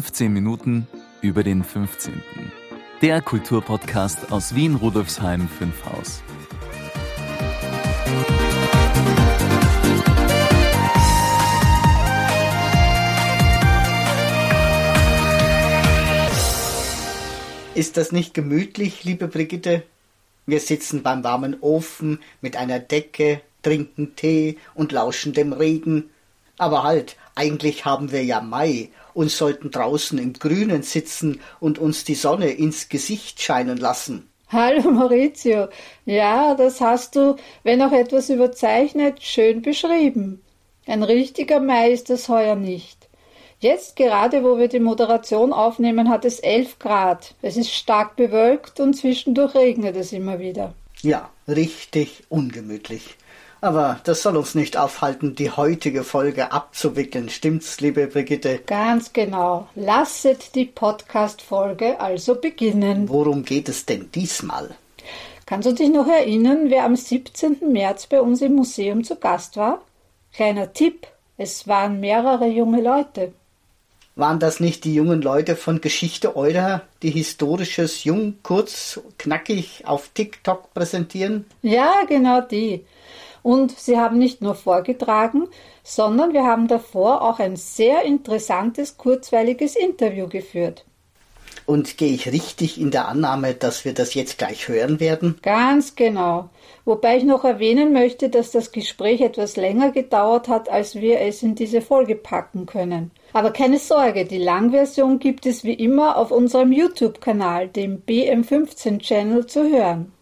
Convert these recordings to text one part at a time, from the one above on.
15 Minuten über den 15. Der Kulturpodcast aus Wien Rudolfsheim 5 Haus. Ist das nicht gemütlich, liebe Brigitte? Wir sitzen beim warmen Ofen mit einer Decke, trinken Tee und lauschen dem Regen. Aber halt, eigentlich haben wir ja Mai und sollten draußen im Grünen sitzen und uns die Sonne ins Gesicht scheinen lassen. Hallo Maurizio. Ja, das hast du, wenn auch etwas überzeichnet, schön beschrieben. Ein richtiger Mai ist es heuer nicht. Jetzt gerade, wo wir die Moderation aufnehmen, hat es elf Grad. Es ist stark bewölkt und zwischendurch regnet es immer wieder. Ja, richtig ungemütlich. Aber das soll uns nicht aufhalten, die heutige Folge abzuwickeln. Stimmt's, liebe Brigitte? Ganz genau. Lasset die Podcast-Folge also beginnen. Worum geht es denn diesmal? Kannst du dich noch erinnern, wer am 17. März bei uns im Museum zu Gast war? Kleiner Tipp, es waren mehrere junge Leute. Waren das nicht die jungen Leute von Geschichte Euler, die historisches Jung, kurz, knackig auf TikTok präsentieren? Ja, genau die. Und sie haben nicht nur vorgetragen, sondern wir haben davor auch ein sehr interessantes, kurzweiliges Interview geführt. Und gehe ich richtig in der Annahme, dass wir das jetzt gleich hören werden? Ganz genau. Wobei ich noch erwähnen möchte, dass das Gespräch etwas länger gedauert hat, als wir es in diese Folge packen können. Aber keine Sorge, die Langversion gibt es wie immer auf unserem YouTube-Kanal, dem BM15-Channel, zu hören.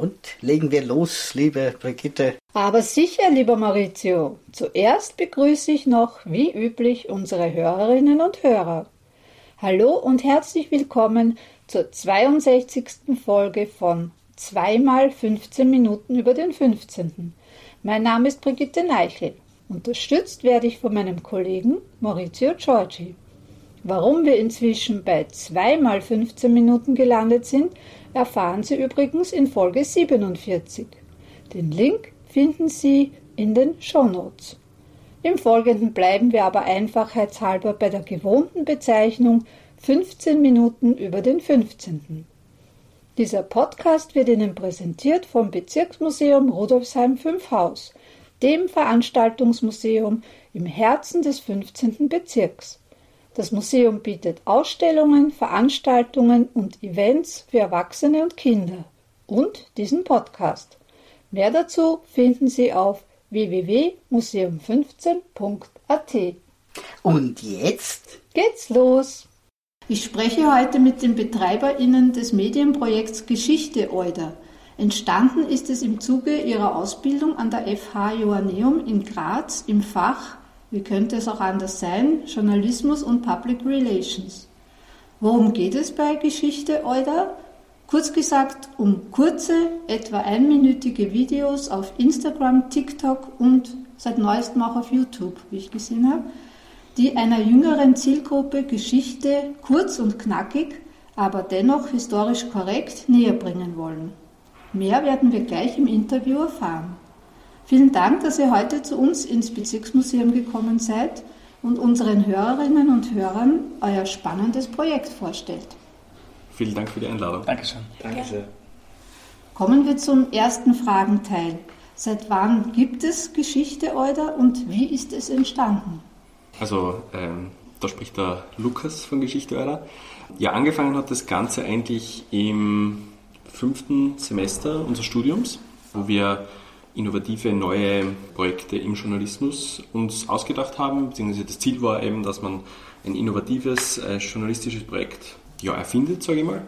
Und legen wir los, liebe Brigitte. Aber sicher, lieber Maurizio. Zuerst begrüße ich noch, wie üblich, unsere Hörerinnen und Hörer. Hallo und herzlich willkommen zur 62. Folge von zweimal 15 Minuten über den 15. Mein Name ist Brigitte Neichel. Unterstützt werde ich von meinem Kollegen Maurizio Giorgi. Warum wir inzwischen bei zweimal 15 Minuten gelandet sind, erfahren Sie übrigens in Folge 47. Den Link finden Sie in den Shownotes. Im Folgenden bleiben wir aber einfachheitshalber bei der gewohnten Bezeichnung 15 Minuten über den 15. Dieser Podcast wird Ihnen präsentiert vom Bezirksmuseum Rudolfsheim 5 Haus – dem Veranstaltungsmuseum im Herzen des 15. Bezirks. Das Museum bietet Ausstellungen, Veranstaltungen und Events für Erwachsene und Kinder und diesen Podcast. Mehr dazu finden Sie auf www.museum15.at. Und jetzt geht's los. Ich spreche heute mit den BetreiberInnen des Medienprojekts Geschichte Euder. Entstanden ist es im Zuge ihrer Ausbildung an der FH Joanneum in Graz im Fach, wie könnte es auch anders sein, Journalismus und Public Relations. Worum geht es bei Geschichte Euda? Kurz gesagt, um kurze, etwa einminütige Videos auf Instagram, TikTok und seit neuestem auch auf YouTube, wie ich gesehen habe, die einer jüngeren Zielgruppe Geschichte kurz und knackig, aber dennoch historisch korrekt näher bringen wollen. Mehr werden wir gleich im Interview erfahren. Vielen Dank, dass ihr heute zu uns ins Bezirksmuseum gekommen seid und unseren Hörerinnen und Hörern euer spannendes Projekt vorstellt. Vielen Dank für die Einladung. Dankeschön. Danke sehr. Kommen wir zum ersten Fragenteil. Seit wann gibt es Geschichte Euder und wie ist es entstanden? Also, ähm, da spricht der Lukas von Geschichte Euder. Ja, angefangen hat das Ganze eigentlich im fünften Semester unseres Studiums, wo wir innovative neue Projekte im Journalismus uns ausgedacht haben, beziehungsweise das Ziel war eben, dass man ein innovatives äh, journalistisches Projekt ja, erfindet, sage ich mal.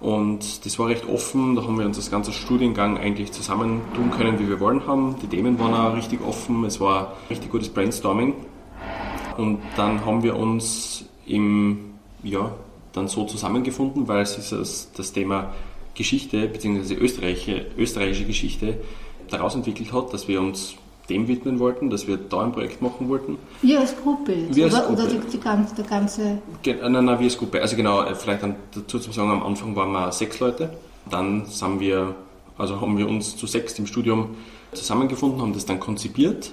Und das war recht offen, da haben wir uns das ganze Studiengang eigentlich zusammentun können, wie wir wollen haben. Die Themen waren auch richtig offen, es war richtig gutes Brainstorming. Und dann haben wir uns im, ja, dann so zusammengefunden, weil es ist das, das Thema Geschichte bzw. Österreichische, österreichische Geschichte daraus entwickelt hat, dass wir uns dem widmen wollten, dass wir da ein Projekt machen wollten. Wir als Gruppe wir als oder, Gruppe. oder die, die ganze, der ganze... Ge nein, nein, wir als Gruppe. Also genau, äh, vielleicht dazu zu sagen, am Anfang waren wir sechs Leute. Dann sind wir, also haben wir uns zu sechs im Studium zusammengefunden, haben das dann konzipiert,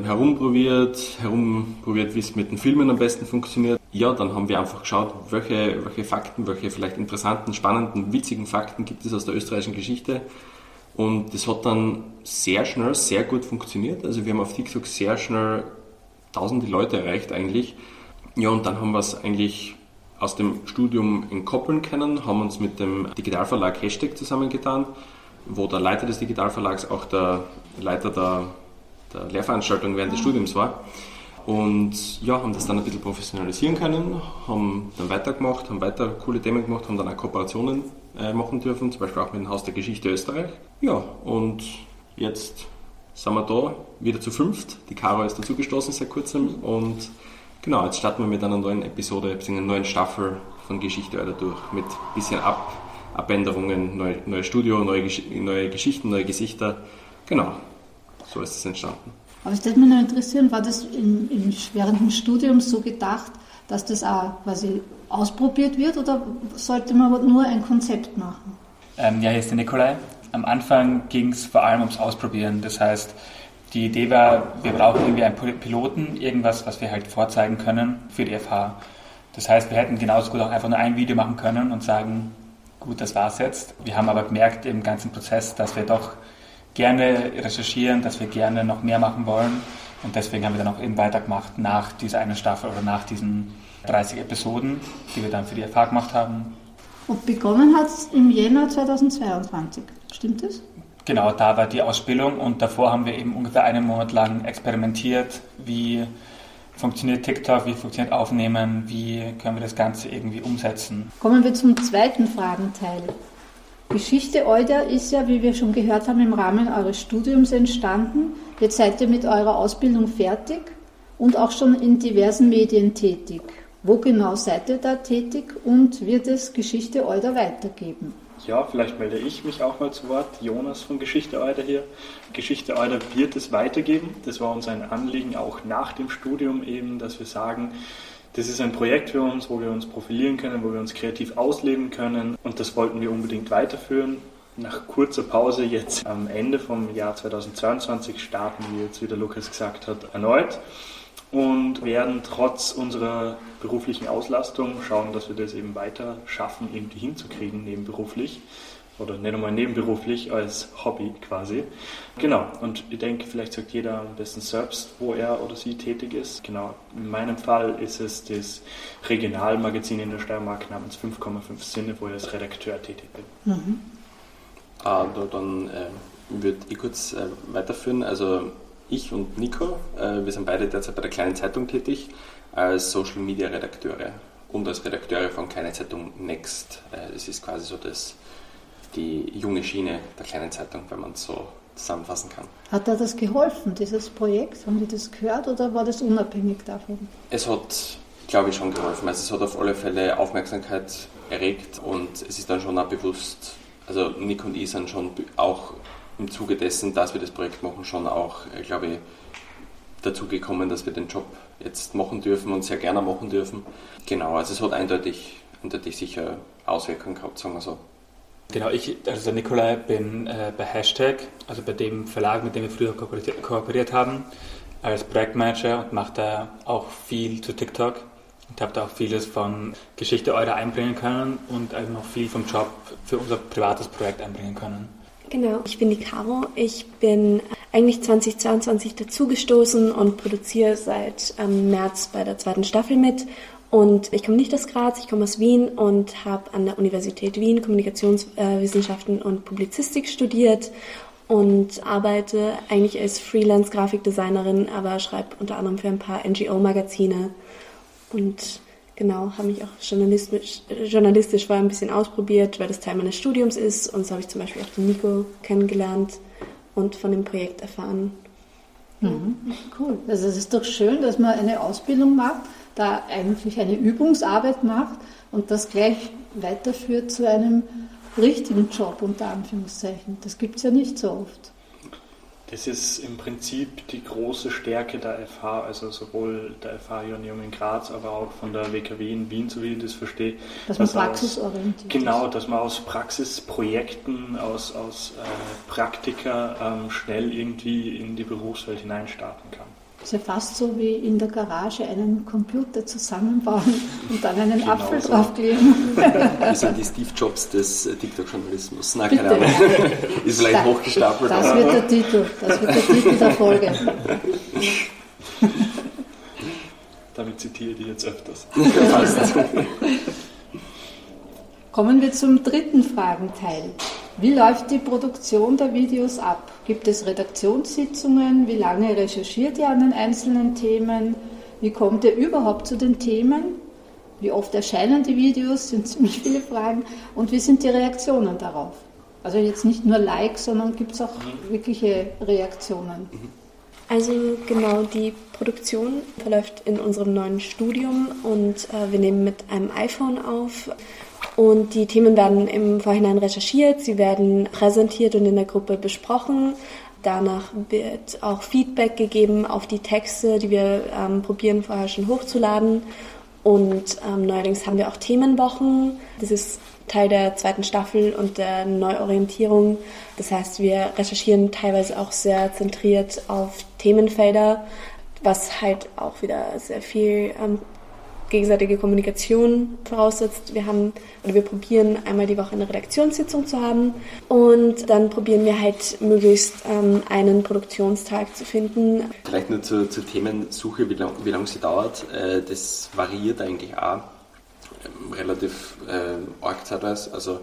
herumprobiert, herumprobiert, wie es mit den Filmen am besten funktioniert. ja, dann haben wir einfach geschaut, welche, welche Fakten, welche vielleicht interessanten, spannenden, witzigen Fakten gibt es aus der österreichischen Geschichte. Und das hat dann sehr schnell, sehr gut funktioniert. Also wir haben auf TikTok sehr schnell tausende Leute erreicht eigentlich. Ja, und dann haben wir es eigentlich aus dem Studium in Koppeln kennen, haben uns mit dem Digitalverlag Hashtag zusammengetan, wo der Leiter des Digitalverlags auch der Leiter der, der Lehrveranstaltung während des Studiums war. Und ja, haben das dann ein bisschen professionalisieren können, haben dann weitergemacht, haben weiter coole Themen gemacht, haben dann auch Kooperationen äh, machen dürfen, zum Beispiel auch mit dem Haus der Geschichte Österreich. Ja, und jetzt sind wir da wieder zu fünft. Die Caro ist dazugestoßen seit kurzem und genau, jetzt starten wir mit einer neuen Episode, einer neuen Staffel von Geschichte weiter durch mit ein bisschen Ab Abänderungen, neues neue Studio, neue, Gesch neue Geschichten, neue Gesichter. Genau, so ist es entstanden. Aber es würde mich noch interessieren, war das im, im, während des Studiums so gedacht, dass das auch quasi ausprobiert wird oder sollte man nur ein Konzept machen? Ähm, ja, hier ist der Nikolai. Am Anfang ging es vor allem ums Ausprobieren. Das heißt, die Idee war, wir brauchen irgendwie einen Piloten, irgendwas, was wir halt vorzeigen können für die FH. Das heißt, wir hätten genauso gut auch einfach nur ein Video machen können und sagen, gut, das war's jetzt. Wir haben aber gemerkt im ganzen Prozess, dass wir doch gerne recherchieren, dass wir gerne noch mehr machen wollen. Und deswegen haben wir dann auch eben weitergemacht nach dieser einen Staffel oder nach diesen 30 Episoden, die wir dann für die FH gemacht haben. Und begonnen hat es im Jänner 2022, stimmt das? Genau, da war die Ausbildung und davor haben wir eben ungefähr einen Monat lang experimentiert, wie funktioniert TikTok, wie funktioniert Aufnehmen, wie können wir das Ganze irgendwie umsetzen. Kommen wir zum zweiten Fragenteil. Geschichte Euder ist ja, wie wir schon gehört haben, im Rahmen eures Studiums entstanden. Jetzt seid ihr mit eurer Ausbildung fertig und auch schon in diversen Medien tätig. Wo genau seid ihr da tätig und wird es Geschichte Euder weitergeben? Ja, vielleicht melde ich mich auch mal zu Wort. Jonas von Geschichte Euder hier. Geschichte Euder wird es weitergeben. Das war uns ein Anliegen auch nach dem Studium eben, dass wir sagen, das ist ein Projekt für uns, wo wir uns profilieren können, wo wir uns kreativ ausleben können und das wollten wir unbedingt weiterführen. Nach kurzer Pause jetzt am Ende vom Jahr 2022 starten wir jetzt, wie der Lukas gesagt hat, erneut und werden trotz unserer beruflichen Auslastung schauen, dass wir das eben weiter schaffen, irgendwie hinzukriegen nebenberuflich oder nicht einmal nebenberuflich als Hobby quasi. Genau, und ich denke, vielleicht sagt jeder am besten selbst, wo er oder sie tätig ist. Genau, in meinem Fall ist es das Regionalmagazin in der Steiermark namens 5,5 Sinne, wo ich als Redakteur tätig bin. Mhm. Ah, dann äh, würde ich kurz äh, weiterführen. Also ich und Nico, äh, wir sind beide derzeit bei der Kleinen Zeitung tätig als Social Media Redakteure und als Redakteure von Kleine Zeitung Next. Äh, das ist quasi so das die junge Schiene der kleinen Zeitung, wenn man es so zusammenfassen kann. Hat da das geholfen, dieses Projekt? Haben die das gehört oder war das unabhängig davon? Es hat, glaube ich, schon geholfen. Also es hat auf alle Fälle Aufmerksamkeit erregt und es ist dann schon auch bewusst, also Nick und ich sind schon auch im Zuge dessen, dass wir das Projekt machen, schon auch, äh, glaube ich, dazu gekommen, dass wir den Job jetzt machen dürfen und sehr gerne machen dürfen. Genau, also es hat eindeutig, eindeutig sicher Auswirkungen gehabt, sagen wir so. Genau, ich, also Nikolai, bin äh, bei Hashtag, also bei dem Verlag, mit dem wir früher kooperiert, kooperiert haben, als Projektmanager und mache da auch viel zu TikTok und habe da auch vieles von Geschichte Eurer einbringen können und eben auch viel vom Job für unser privates Projekt einbringen können. Genau, ich bin die Caro. Ich bin eigentlich 2022 dazugestoßen und produziere seit ähm, März bei der zweiten Staffel mit und ich komme nicht aus Graz, ich komme aus Wien und habe an der Universität Wien Kommunikationswissenschaften und Publizistik studiert und arbeite eigentlich als Freelance-Grafikdesignerin, aber schreibe unter anderem für ein paar NGO-Magazine und genau, habe mich auch journalistisch, journalistisch vorher ein bisschen ausprobiert, weil das Teil meines Studiums ist und so habe ich zum Beispiel auch den Nico kennengelernt und von dem Projekt erfahren. Mhm. Cool. Also es ist doch schön, dass man eine Ausbildung macht da eigentlich eine Übungsarbeit macht und das gleich weiterführt zu einem richtigen Job unter Anführungszeichen. Das gibt es ja nicht so oft. Das ist im Prinzip die große Stärke der FH, also sowohl der FH Ionium in Graz, aber auch von der WKW in Wien, so wie ich das verstehe. Dass, dass man praxisorientiert Genau, dass man aus Praxisprojekten, aus, aus äh, Praktika ähm, schnell irgendwie in die Berufswelt hineinstarten kann. Das ist ja fast so wie in der Garage einen Computer zusammenbauen und dann einen Genau Apfel so. draufkleben. Wir sind die Steve Jobs des äh, TikTok-Journalismus. Na, keine. Ahnung. Ist vielleicht Da- hochgestapelt, Das aber wird der Titel. Das wird der Titel der Folge. Damit zitiere ich die jetzt öfters. Kommen wir zum dritten Fragenteil. Wie läuft die Produktion der Videos ab? Gibt es Redaktionssitzungen? Wie lange recherchiert ihr an den einzelnen Themen? Wie kommt ihr überhaupt zu den Themen? Wie oft erscheinen die Videos? Sind ziemlich viele Fragen. Und wie sind die Reaktionen darauf? Also jetzt nicht nur Likes, sondern gibt es auch wirkliche Reaktionen? Also genau, die Produktion verläuft in unserem neuen Studium und äh, wir nehmen mit einem iPhone auf. Und die Themen werden im Vorhinein recherchiert, sie werden präsentiert und in der Gruppe besprochen. Danach wird auch Feedback gegeben auf die Texte, die wir ähm, probieren vorher schon hochzuladen. Und ähm, neuerdings haben wir auch Themenwochen. Das ist Teil der zweiten Staffel und der Neuorientierung. Das heißt, wir recherchieren teilweise auch sehr zentriert auf Themenfelder, was halt auch wieder sehr viel ähm, gegenseitige Kommunikation voraussetzt. Wir haben oder wir probieren einmal die Woche eine Redaktionssitzung zu haben und dann probieren wir halt möglichst ähm, einen Produktionstag zu finden. Vielleicht nur zur, zur Themensuche, wie lange wie lang sie dauert. Äh, das variiert eigentlich auch ähm, relativ äh, arg zeitweise. Also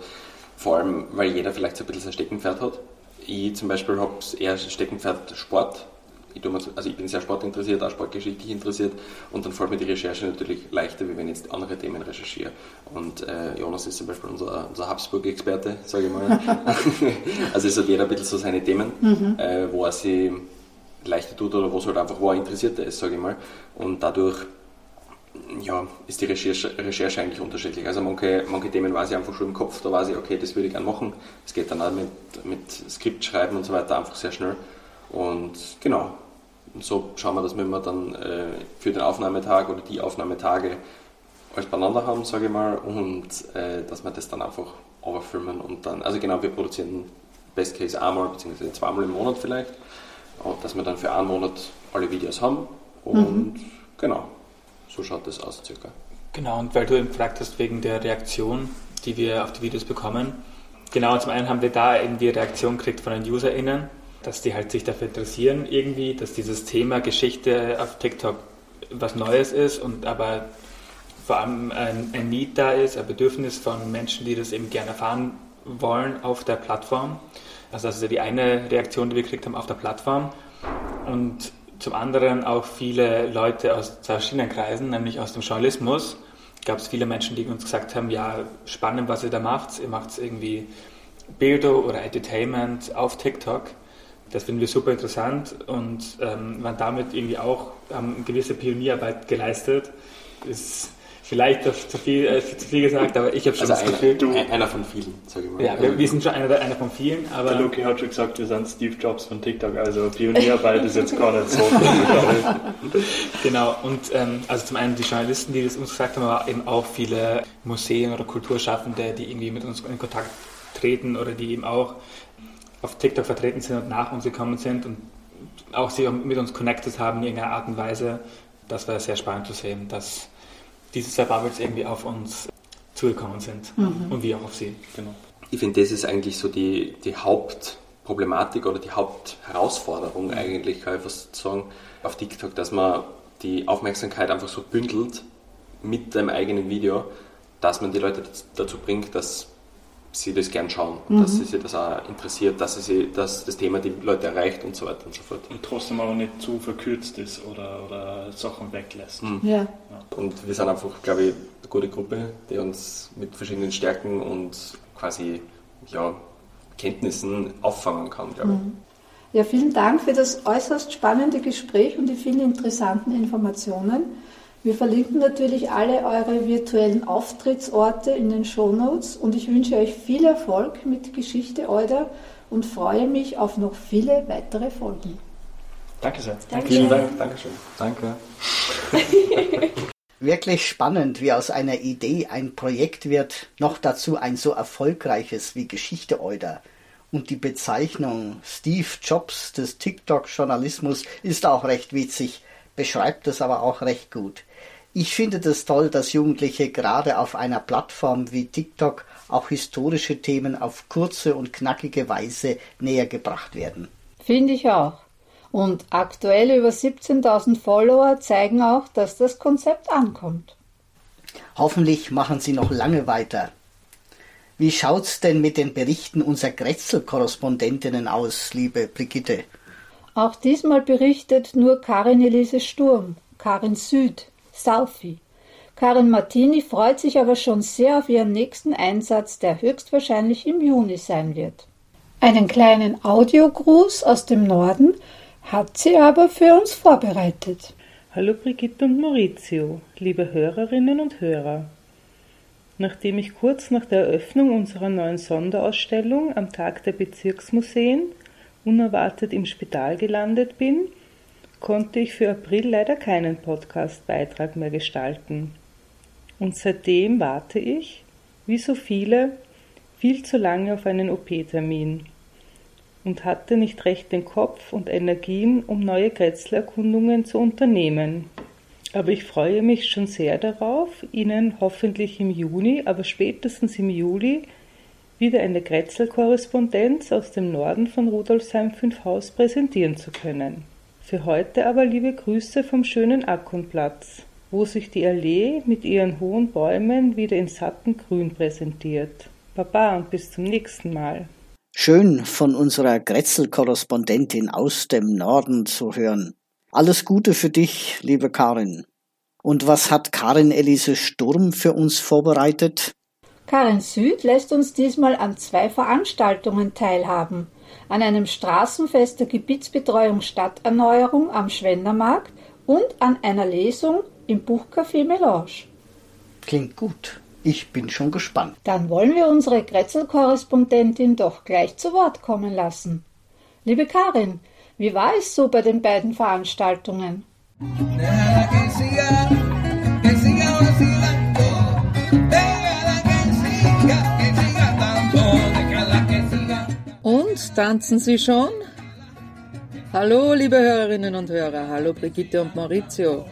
vor allem, weil jeder vielleicht so ein bisschen sein Steckenpferd hat. Ich zum Beispiel habe eher Steckenpferd Sport. Ich, tu mir so- also ich bin sehr sportinteressiert, auch sportgeschichtlich interessiert und dann fällt mir die Recherche natürlich leichter, wie wenn ich jetzt andere Themen recherchiere. Und äh, Jonas ist zum Beispiel unser, unser Habsburg-Experte, sage ich mal. also es hat jeder ein bisschen so seine Themen, äh, wo er sich leichter tut oder wo es halt einfach, wo er interessierter ist, sage ich mal. Und dadurch ja, ist die Recherche, Recherche eigentlich unterschiedlich. Also manche, manche Themen weiß ich einfach schon im Kopf, da weiß ich, okay, das würde ich gerne machen. Es geht dann auch mit, mit Skript schreiben und so weiter einfach sehr schnell. Und genau, so schauen wir, dass wir immer dann äh, für den Aufnahmetag oder die Aufnahmetage alles beieinander haben, sage ich mal, und äh, dass wir das dann einfach overfilmen und dann, also genau, wir produzieren Best Case einmal bzw. zweimal im Monat vielleicht, und dass wir dann für einen Monat alle Videos haben und genau, so schaut das aus circa. Genau, und weil du eben gefragt hast wegen der Reaktion, die wir auf die Videos bekommen. Genau, zum einen haben wir da irgendwie Reaktion gekriegt von den UserInnen, dass die halt sich dafür interessieren irgendwie, dass dieses Thema Geschichte auf TikTok was Neues ist und aber vor allem ein, ein Need da ist, ein Bedürfnis von Menschen, die das eben gerne erfahren wollen auf der Plattform. Also das ist ja die eine Reaktion, die wir gekriegt haben auf der Plattform. Und zum anderen auch viele Leute aus verschiedenen Kreisen, nämlich aus dem Journalismus, gab es viele Menschen, die uns gesagt haben, ja, spannend, was ihr da macht. Ihr macht irgendwie Bilder oder Entertainment auf TikTok. Das finden wir super interessant und ähm, waren damit irgendwie auch, haben eine gewisse Pionierarbeit geleistet. Ist vielleicht das zu viel, äh, zu viel gesagt, aber ich habe schon Also das einer, Gefühl, du- ein- einer von vielen, sage ich mal. ja, wir, wir sind schon einer, einer von vielen, aber Der Luki hat schon gesagt, wir sind Steve Jobs von TikTok, also Pionierarbeit ist jetzt gar nicht so. Genau, und ähm, also zum einen die Journalisten, die das uns gesagt haben, aber eben auch viele Museen oder Kulturschaffende, die irgendwie mit uns in Kontakt treten oder die eben auch auf TikTok vertreten sind und nach uns gekommen sind und auch sie mit uns connected haben in irgendeiner Art und Weise. Das war sehr spannend zu sehen, dass diese zwei Bubbles irgendwie auf uns zugekommen sind und wir auch auf sie. genau. Ich finde, das ist eigentlich so die, die Hauptproblematik oder die Hauptherausforderung eigentlich, kann ich fast sagen, auf TikTok, dass man die Aufmerksamkeit einfach so bündelt mit dem eigenen Video, dass man die Leute dazu bringt, dass sie das gern schauen, dass sie sich das auch interessiert, dass, sie, dass das Thema die Leute erreicht und so weiter und so fort. Und trotzdem aber nicht zu verkürzt ist oder, oder Sachen weglässt. Ja. Und wir sind einfach, glaube ich, eine gute Gruppe, die uns mit verschiedenen Stärken und quasi ja, Kenntnissen auffangen kann, glaube ich. Ja, vielen Dank für das äußerst spannende Gespräch und die vielen interessanten Informationen. Wir verlinken natürlich alle eure virtuellen Auftrittsorte in den Shownotes und ich wünsche euch viel Erfolg mit Geschichte Euder und freue mich auf noch viele weitere Folgen. Danke sehr. Danke. Vielen Dank, Dankeschön. Danke. Wirklich spannend, wie aus einer Idee ein Projekt wird, noch dazu ein so erfolgreiches wie Geschichte Euder. Und die Bezeichnung Steve Jobs des TikTok-Journalismus ist auch recht witzig. beschreibt es aber auch recht gut. Ich finde das toll, dass Jugendliche gerade auf einer Plattform wie TikTok auch historische Themen auf kurze und knackige Weise näher gebracht werden. Finde ich auch. Und aktuelle über 17.000 Follower zeigen auch, dass das Konzept ankommt. Hoffentlich machen sie noch lange weiter. Wie schaut's denn mit den Berichten unserer Grätzl-Korrespondentinnen aus, liebe Brigitte? Auch diesmal berichtet nur Karin Elise Sturm, Karin Süd, Southie. Karin Martini freut sich aber schon sehr auf ihren nächsten Einsatz, der höchstwahrscheinlich im Juni sein wird. Einen kleinen Audiogruß aus dem Norden hat sie aber für uns vorbereitet. Hallo Brigitte und Maurizio, liebe Hörerinnen und Hörer. Nachdem ich kurz nach der Eröffnung unserer neuen Sonderausstellung am Tag der Bezirksmuseen unerwartet im Spital gelandet bin, konnte ich für April leider keinen Podcastbeitrag mehr gestalten. Und seitdem warte ich, wie so viele, viel zu lange auf einen OP-Termin und hatte nicht recht den Kopf und Energien, um neue Grätzlerkundungen zu unternehmen. Aber ich freue mich schon sehr darauf, Ihnen hoffentlich im Juni, aber spätestens im Juli wieder eine Grätzl-Korrespondenz aus dem Norden von Rudolfsheim 5 Haus präsentieren zu können. Für heute aber liebe Grüße vom schönen Ackunplatz, wo sich die Allee mit ihren hohen Bäumen wieder in satten Grün präsentiert. Baba und bis zum nächsten Mal. Schön von unserer Grätzl-Korrespondentin aus dem Norden zu hören. Alles Gute für dich, liebe Karin. Und was hat Karin Elise Sturm für uns vorbereitet? Karin Süd lässt uns diesmal an zwei Veranstaltungen teilhaben. An einem Straßenfest der Gebietsbetreuung Stadterneuerung am Schwendermarkt und an einer Lesung im Buchcafé Melange. Klingt gut. Ich bin schon gespannt. Dann wollen wir unsere Grätzl-Korrespondentin doch gleich zu Wort kommen lassen. Liebe Karin, wie war es so bei den beiden Veranstaltungen? Tanzen Sie schon? Hallo, liebe Hörerinnen und Hörer. Hallo, Brigitte und Maurizio.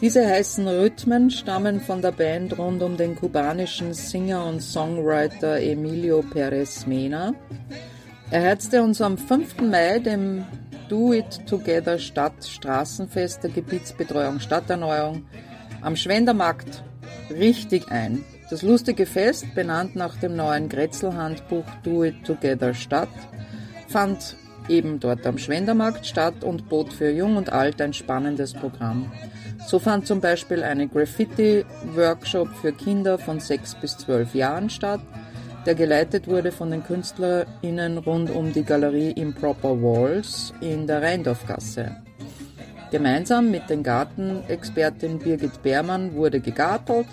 Diese heißen Rhythmen stammen von der Band rund um den kubanischen Singer und Songwriter Emilio Perez Mena. Er herzte uns am 5. Mai, dem Do It Together Stadt Straßenfest der Gebietsbetreuung Stadterneuerung am Schwendermarkt richtig ein. Das lustige Fest, benannt nach dem neuen Grätzl-Handbuch Do It Together Stadt, fand eben dort am Schwendermarkt statt und bot für Jung und Alt ein spannendes Programm. So fand zum Beispiel eine Graffiti-Workshop für Kinder von 6 bis 12 Jahren statt, der geleitet wurde von den KünstlerInnen rund um die Galerie Improper Walls in der Rheindorfgasse. Gemeinsam mit den Gartenexpertin Birgit Beermann wurde gegartelt,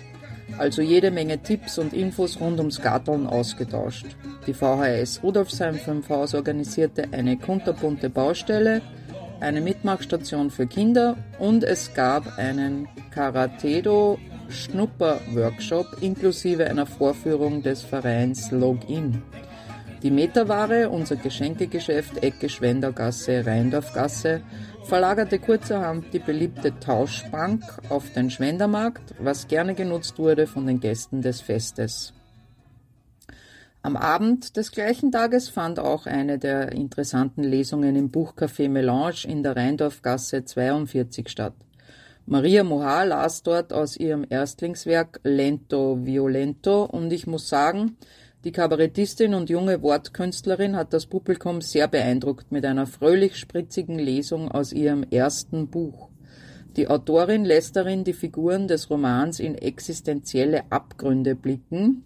also jede Menge Tipps und Infos rund ums Garteln ausgetauscht. Die VHS Rudolfsheim 5 Haus organisierte eine kunterbunte Baustelle, eine Mitmachstation für Kinder und es gab einen Karatedo Schnupper-Workshop inklusive einer Vorführung des Vereins Login. Die Metaware, unser Geschenkegeschäft Ecke Schwendergasse, Rheindorfgasse, verlagerte kurzerhand die beliebte Tauschbank auf den Schwendermarkt, was gerne genutzt wurde von den Gästen des Festes. Am Abend des gleichen Tages fand auch eine der interessanten Lesungen im Buchcafé Melange in der Rheindorfgasse 42 statt. Maria Moha las dort aus ihrem Erstlingswerk Lento Violento und ich muss sagen, die Kabarettistin und junge Wortkünstlerin hat das Publikum sehr beeindruckt mit einer fröhlich spritzigen Lesung aus ihrem ersten Buch. Die Autorin lässt darin die Figuren des Romans in existenzielle Abgründe blicken,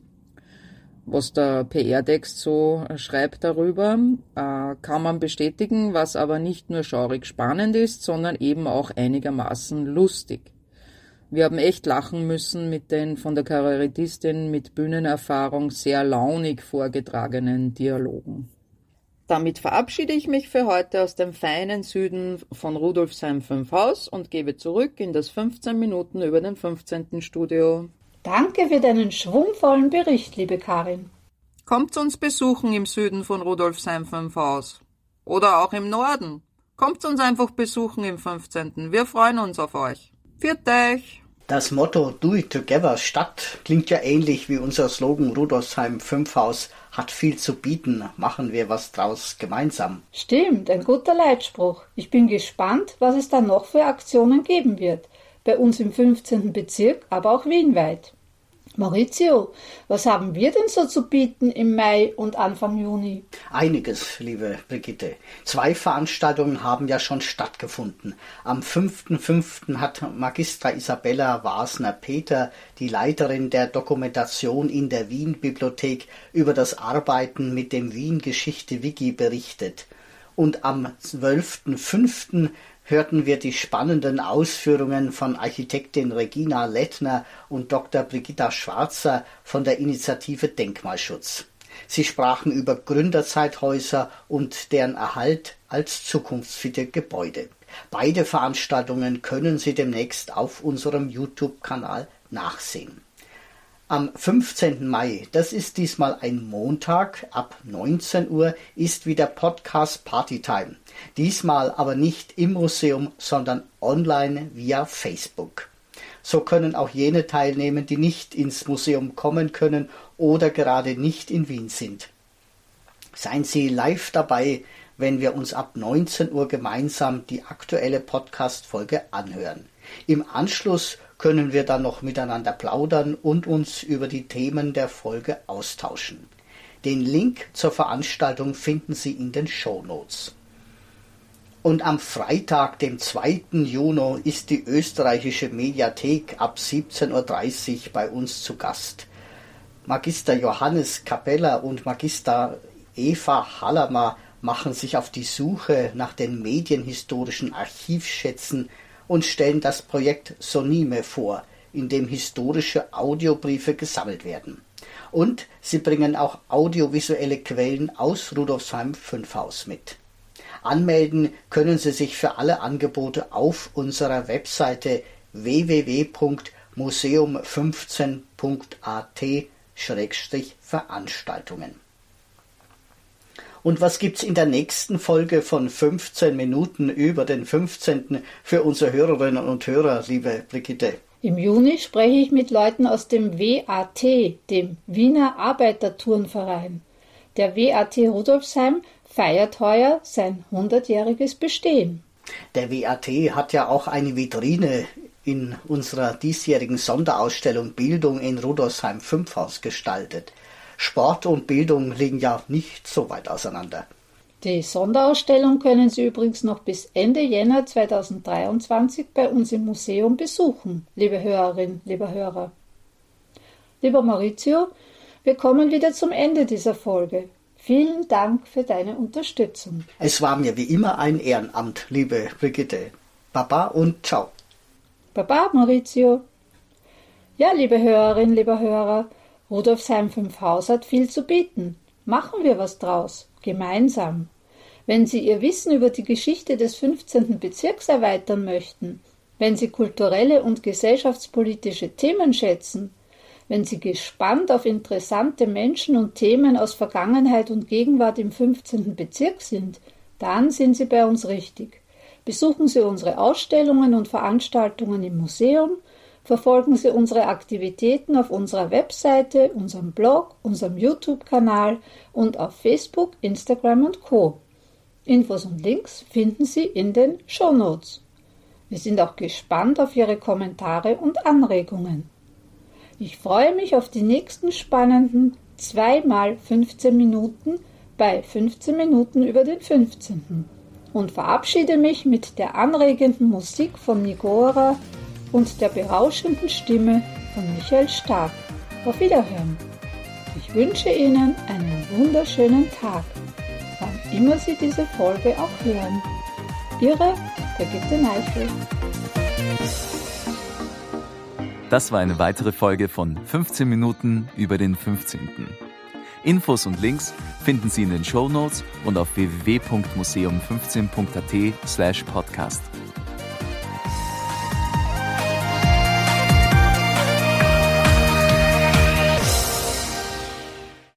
was der PR-Text so schreibt darüber, äh, kann man bestätigen, was aber nicht nur schaurig spannend ist, sondern eben auch einigermaßen lustig. Wir haben echt lachen müssen mit den von der Kabarettistin mit Bühnenerfahrung sehr launig vorgetragenen Dialogen. Damit verabschiede ich mich für heute aus dem feinen Süden von Rudolfsheim 5 Haus und gebe zurück in das 15 Minuten über den 15. Studio. Danke für deinen schwungvollen Bericht, liebe Karin. Kommt uns besuchen im Süden von Rudolfsheim 5 Haus. Oder auch im Norden. Kommt uns einfach besuchen im 15. Wir freuen uns auf euch. Viert euch! Das Motto Do It Together Stadt klingt ja ähnlich wie unser Slogan Rudolfsheim 5 Haus hat viel zu bieten, machen wir was draus gemeinsam. Stimmt, ein guter Leitspruch. Ich bin gespannt, was es da noch für Aktionen geben wird. Bei uns im 15. Bezirk, aber auch wienweit. Maurizio, was haben wir denn so zu bieten im Mai und Anfang Juni? Einiges, liebe Brigitte. Zwei Veranstaltungen haben ja schon stattgefunden. Am 5.5. hat Magistra Isabella Wasner-Peter, die Leiterin der Dokumentation in der Wien-Bibliothek, über das Arbeiten mit dem Wien-Geschichte-Wiki berichtet. Und am 12.5 hörten wir die spannenden Ausführungen von Architektin Regina Lettner und Dr. Brigitta Schwarzer von der Initiative Denkmalschutz. Sie sprachen über Gründerzeithäuser und deren Erhalt als zukunftsfitte Gebäude. Beide Veranstaltungen können Sie demnächst auf unserem YouTube-Kanal nachsehen. Am 15. Mai, das ist diesmal ein Montag, ab 19 Uhr ist wieder Podcast Partytime. Diesmal aber nicht im Museum, sondern online via Facebook. So können auch jene teilnehmen, die nicht ins Museum kommen können oder gerade nicht in Wien sind. Seien Sie live dabei, wenn wir uns ab 19 Uhr gemeinsam die aktuelle Podcast-Folge anhören. Im Anschluss können wir dann noch miteinander plaudern und uns über die Themen der Folge austauschen. Den Link zur Veranstaltung finden Sie in den Show Notes. Und am Freitag, dem 2. Juni, ist die österreichische Mediathek ab 17.30 Uhr bei uns zu Gast. Magister Johannes Capella und Magister Eva Hallermer machen sich auf die Suche nach den medienhistorischen Archivschätzen und stellen das Projekt Sonime vor, in dem historische Audiobriefe gesammelt werden. Und sie bringen auch audiovisuelle Quellen aus Rudolfsheim 5 Haus mit. Anmelden können Sie sich für alle Angebote auf unserer Webseite www.museum15.at-veranstaltungen. Und was gibt's in der nächsten Folge von 15 Minuten über den 15. für unsere Hörerinnen und Hörer, liebe Brigitte? Im Juni spreche ich mit Leuten aus dem WAT, dem Wiener Arbeiterturnverein. Der WAT Rudolfsheim feiert heuer sein 100-jähriges Bestehen. Der WAT hat ja auch eine Vitrine in unserer diesjährigen Sonderausstellung Bildung in Rudolfsheim 5 Haus gestaltet. Sport und Bildung liegen ja nicht so weit auseinander. Die Sonderausstellung können Sie übrigens noch bis Ende Jänner 2023 bei uns im Museum besuchen, liebe Hörerin, lieber Hörer. Lieber Maurizio, wir kommen wieder zum Ende dieser Folge. Vielen Dank für deine Unterstützung. Es war mir wie immer ein Ehrenamt, liebe Brigitte. Baba und ciao. Baba, Maurizio. Ja, liebe Hörerin, lieber Hörer, Rudolfsheim 5 Haus hat viel zu bieten. Machen wir was draus, gemeinsam. Wenn Sie Ihr Wissen über die Geschichte des 15. Bezirks erweitern möchten, wenn Sie kulturelle und gesellschaftspolitische Themen schätzen, wenn Sie gespannt auf interessante Menschen und Themen aus Vergangenheit und Gegenwart im 15. Bezirk sind, dann sind Sie bei uns richtig. Besuchen Sie unsere Ausstellungen und Veranstaltungen im Museum, verfolgen Sie unsere Aktivitäten auf unserer Webseite, unserem Blog, unserem YouTube-Kanal und auf Facebook, Instagram und Co. Infos und Links finden Sie in den Show Notes. Wir sind auch gespannt auf Ihre Kommentare und Anregungen. Ich freue mich auf die nächsten spannenden 2 mal 15 Minuten bei 15 Minuten über den 15. und verabschiede mich mit der anregenden Musik von Nigora und der berauschenden Stimme von Michael Stark. Auf Wiederhören. Ich wünsche Ihnen einen wunderschönen Tag, wann immer Sie diese Folge auch hören. Ihre Brigitte Neichel. Das war eine weitere Folge von 15 Minuten über den 15. Infos und Links finden Sie in den Show Notes und auf www.museum15.at slash podcast.